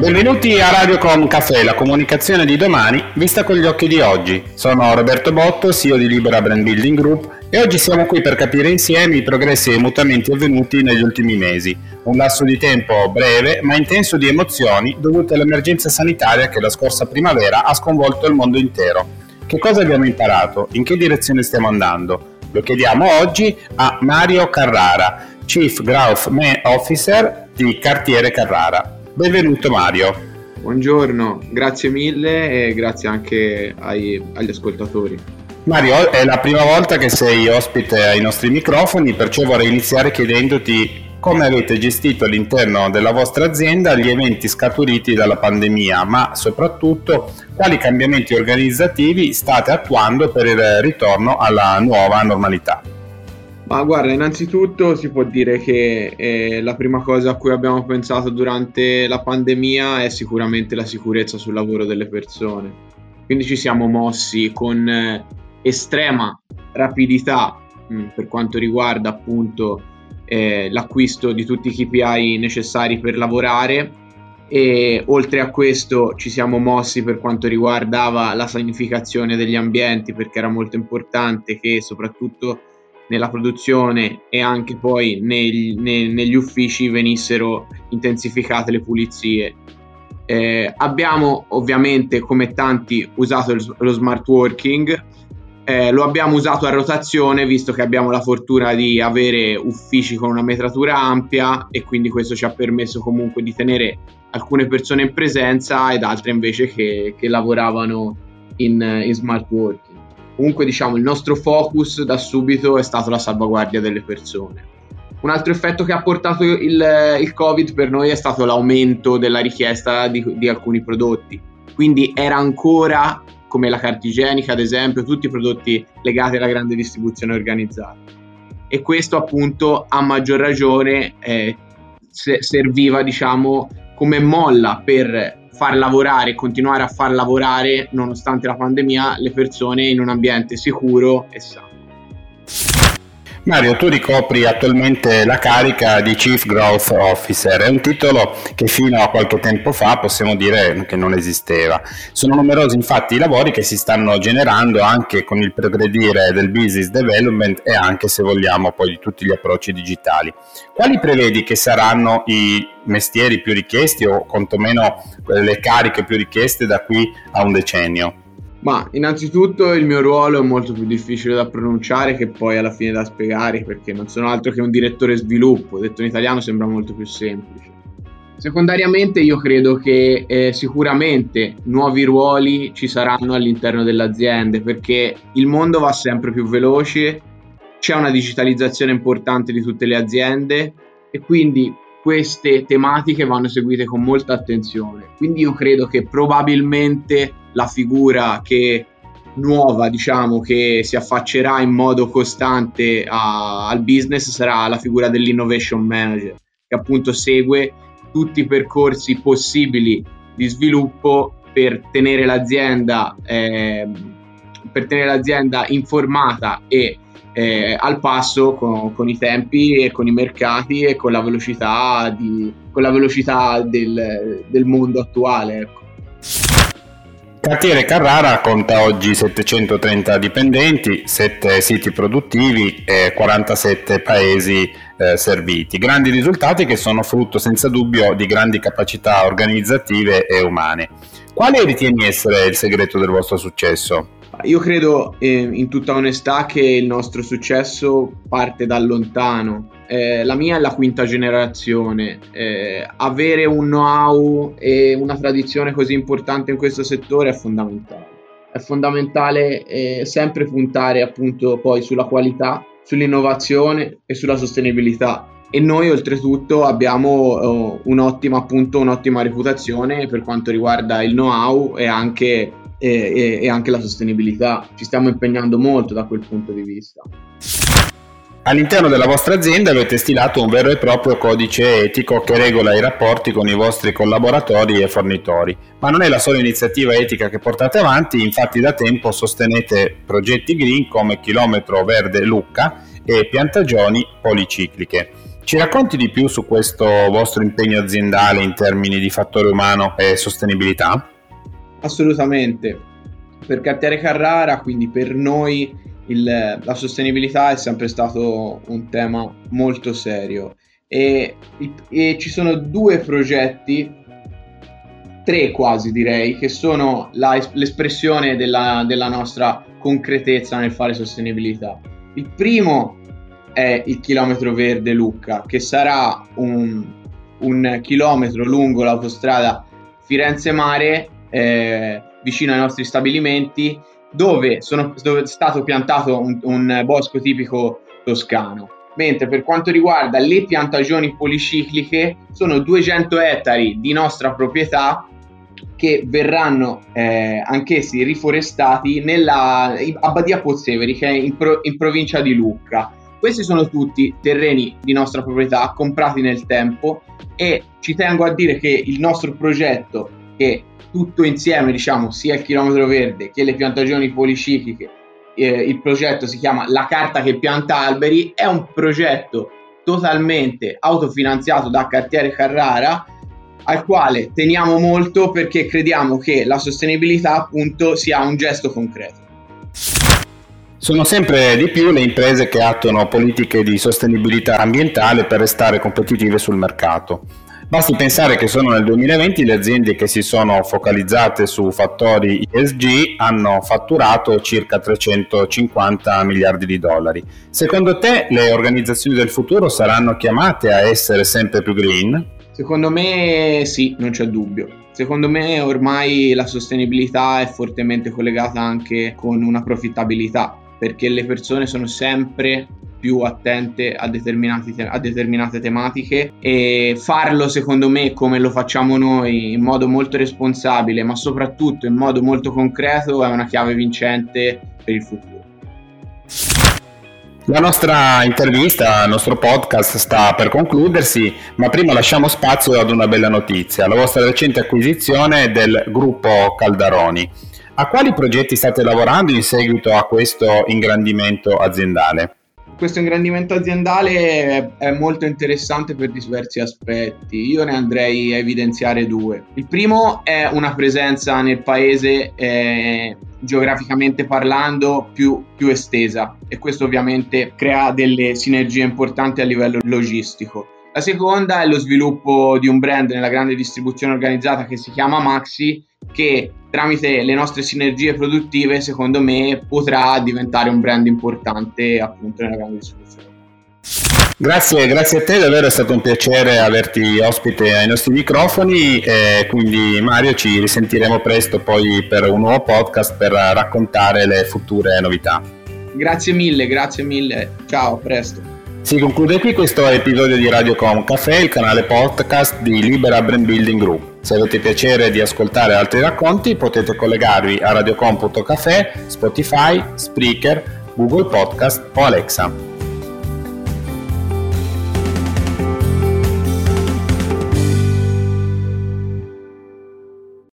Benvenuti a Radiocom Café, la comunicazione di domani vista con gli occhi di oggi. Sono Roberto Botto, CEO di Libera Brand Building Group e oggi siamo qui per capire insieme i progressi e i mutamenti avvenuti negli ultimi mesi. Un lasso di tempo breve ma intenso di emozioni dovute all'emergenza sanitaria che la scorsa primavera ha sconvolto il mondo intero. Che cosa abbiamo imparato? In che direzione stiamo andando? Lo chiediamo oggi a Mario Carrara, Chief Growth Officer di Cartiere Carrara. Benvenuto Mario. Buongiorno, grazie mille e grazie anche ai, agli ascoltatori. Mario, è la prima volta che sei ospite ai nostri microfoni, perciò vorrei iniziare chiedendoti come avete gestito all'interno della vostra azienda gli eventi scaturiti dalla pandemia, ma soprattutto quali cambiamenti organizzativi state attuando per il ritorno alla nuova normalità. Ma guarda, innanzitutto si può dire che eh, la prima cosa a cui abbiamo pensato durante la pandemia è sicuramente la sicurezza sul lavoro delle persone. Quindi ci siamo mossi con eh, estrema rapidità mh, mm, per quanto riguarda appunto eh, l'acquisto di tutti i KPI necessari per lavorare e oltre a questo ci siamo mossi per quanto riguardava la sanificazione degli ambienti perché era molto importante che soprattutto nella produzione e anche poi neg- ne- negli uffici venissero intensificate le pulizie. Eh, abbiamo ovviamente come tanti usato lo smart working, eh, lo abbiamo usato a rotazione visto che abbiamo la fortuna di avere uffici con una metratura ampia e quindi questo ci ha permesso comunque di tenere alcune persone in presenza ed altre invece che, che lavoravano in, in smart working comunque diciamo il nostro focus da subito è stato la salvaguardia delle persone. Un altro effetto che ha portato il, il Covid per noi è stato l'aumento della richiesta di, di alcuni prodotti. Quindi era ancora, come la carta igienica ad esempio, tutti i prodotti legati alla grande distribuzione organizzata. E questo appunto a maggior ragione eh, serviva diciamo come molla per far lavorare, continuare a far lavorare, nonostante la pandemia, le persone in un ambiente sicuro e sano. Mario, tu ricopri attualmente la carica di Chief Growth Officer, è un titolo che fino a qualche tempo fa possiamo dire che non esisteva. Sono numerosi infatti i lavori che si stanno generando anche con il progredire del business development e anche se vogliamo poi di tutti gli approcci digitali. Quali prevedi che saranno i mestieri più richiesti o quantomeno le cariche più richieste da qui a un decennio? Ma innanzitutto il mio ruolo è molto più difficile da pronunciare che poi alla fine da spiegare perché non sono altro che un direttore sviluppo, detto in italiano sembra molto più semplice. Secondariamente io credo che eh, sicuramente nuovi ruoli ci saranno all'interno delle aziende perché il mondo va sempre più veloce, c'è una digitalizzazione importante di tutte le aziende e quindi queste tematiche vanno seguite con molta attenzione. Quindi io credo che probabilmente la figura che nuova, diciamo, che si affaccerà in modo costante a, al business sarà la figura dell'innovation manager, che appunto segue tutti i percorsi possibili di sviluppo per tenere l'azienda, eh, per tenere l'azienda informata e eh, al passo con, con, i tempi e con i mercati e con la velocità, di, con la velocità del, del mondo attuale. Ecco. Cartiere Carrara conta oggi 730 dipendenti, 7 siti produttivi e 47 paesi eh, serviti. Grandi risultati che sono frutto senza dubbio di grandi capacità organizzative e umane. Quale ritieni essere il segreto del vostro successo? Io credo eh, in tutta onestà che il nostro successo parte da lontano. Eh, la mia è la quinta generazione. Eh, avere un know-how e una tradizione così importante in questo settore è fondamentale. È fondamentale eh, sempre puntare appunto poi sulla qualità, sull'innovazione e sulla sostenibilità. E noi oltretutto abbiamo oh, un'ottima, appunto, un'ottima reputazione per quanto riguarda il know-how e anche e, e, anche la sostenibilità. Ci stiamo impegnando molto da quel punto di vista. All'interno della vostra azienda avete stilato un vero e proprio codice etico che regola i rapporti con i vostri collaboratori e fornitori, ma non è la sola iniziativa etica che portate avanti, infatti da tempo sostenete progetti green come Chilometro Verde Lucca e piantagioni policicliche. Ci racconti di più su questo vostro impegno aziendale in termini di fattore umano e sostenibilità? Assolutamente. Per Cartiere Carrara, quindi per noi, il, la sostenibilità è sempre stato un tema molto serio e, e ci sono due progetti tre quasi direi, che sono la, l'espressione della, della, nostra concretezza nel fare sostenibilità. Il primo è il chilometro verde Lucca, che sarà un, un chilometro lungo l'autostrada Firenze-Mare, eh, vicino ai nostri stabilimenti, dove, sono, dove è stato piantato un, un bosco tipico toscano mentre per quanto riguarda le piantagioni policicliche sono 200 ettari di nostra proprietà che verranno eh, anch'essi riforestati nella, a Badia Pozzeveri che è in, pro, in provincia di Lucca. Questi sono tutti terreni di nostra proprietà comprati nel tempo e ci tengo a dire che il nostro progetto che tutto insieme diciamo sia il chilometro verde che le piantagioni policicliche eh, il progetto si chiama La carta che pianta alberi è un progetto totalmente autofinanziato da Cartiere Carrara al quale teniamo molto perché crediamo che la sostenibilità appunto sia un gesto concreto. Sono sempre di più le imprese che attuano politiche di sostenibilità ambientale per restare competitive sul mercato. Basti pensare che solo nel 2020 le aziende che si sono focalizzate su fattori ESG hanno fatturato circa 350 miliardi di dollari. Secondo te le organizzazioni del futuro saranno chiamate a essere sempre più green? Secondo me sì, non c'è dubbio. Secondo me ormai la sostenibilità è fortemente collegata anche con una profittabilità, perché le persone sono sempre più attente a, te- a, determinate tematiche e farlo secondo me come lo facciamo noi in modo molto responsabile ma soprattutto in modo molto concreto è una chiave vincente per il futuro. La nostra intervista, il nostro podcast sta per concludersi, ma prima lasciamo spazio ad una bella notizia, la vostra recente acquisizione del gruppo Caldaroni. A quali progetti state lavorando in seguito a questo ingrandimento aziendale? Questo ingrandimento aziendale è, molto interessante per diversi aspetti. Io ne andrei a evidenziare due. Il primo è una presenza nel paese eh, geograficamente parlando più, più estesa e questo ovviamente crea delle sinergie importanti a livello logistico. La seconda è lo sviluppo di un brand nella grande distribuzione organizzata che si chiama Maxi che tramite le nostre sinergie produttive, secondo me, potrà diventare un brand importante appunto nella grande distribuzione. Grazie, grazie a te, davvero è stato un piacere averti ospite ai nostri microfoni e quindi Mario ci risentiremo presto poi per un nuovo podcast per raccontare le future novità. Grazie mille, grazie mille, ciao, a presto. Si conclude qui questo episodio di Radiocom Café, il canale podcast di Libera Brand Building Group. Se avete piacere di ascoltare altri racconti potete collegarvi a radiocom.café, Spotify, Spreaker, Google Podcast o Alexa.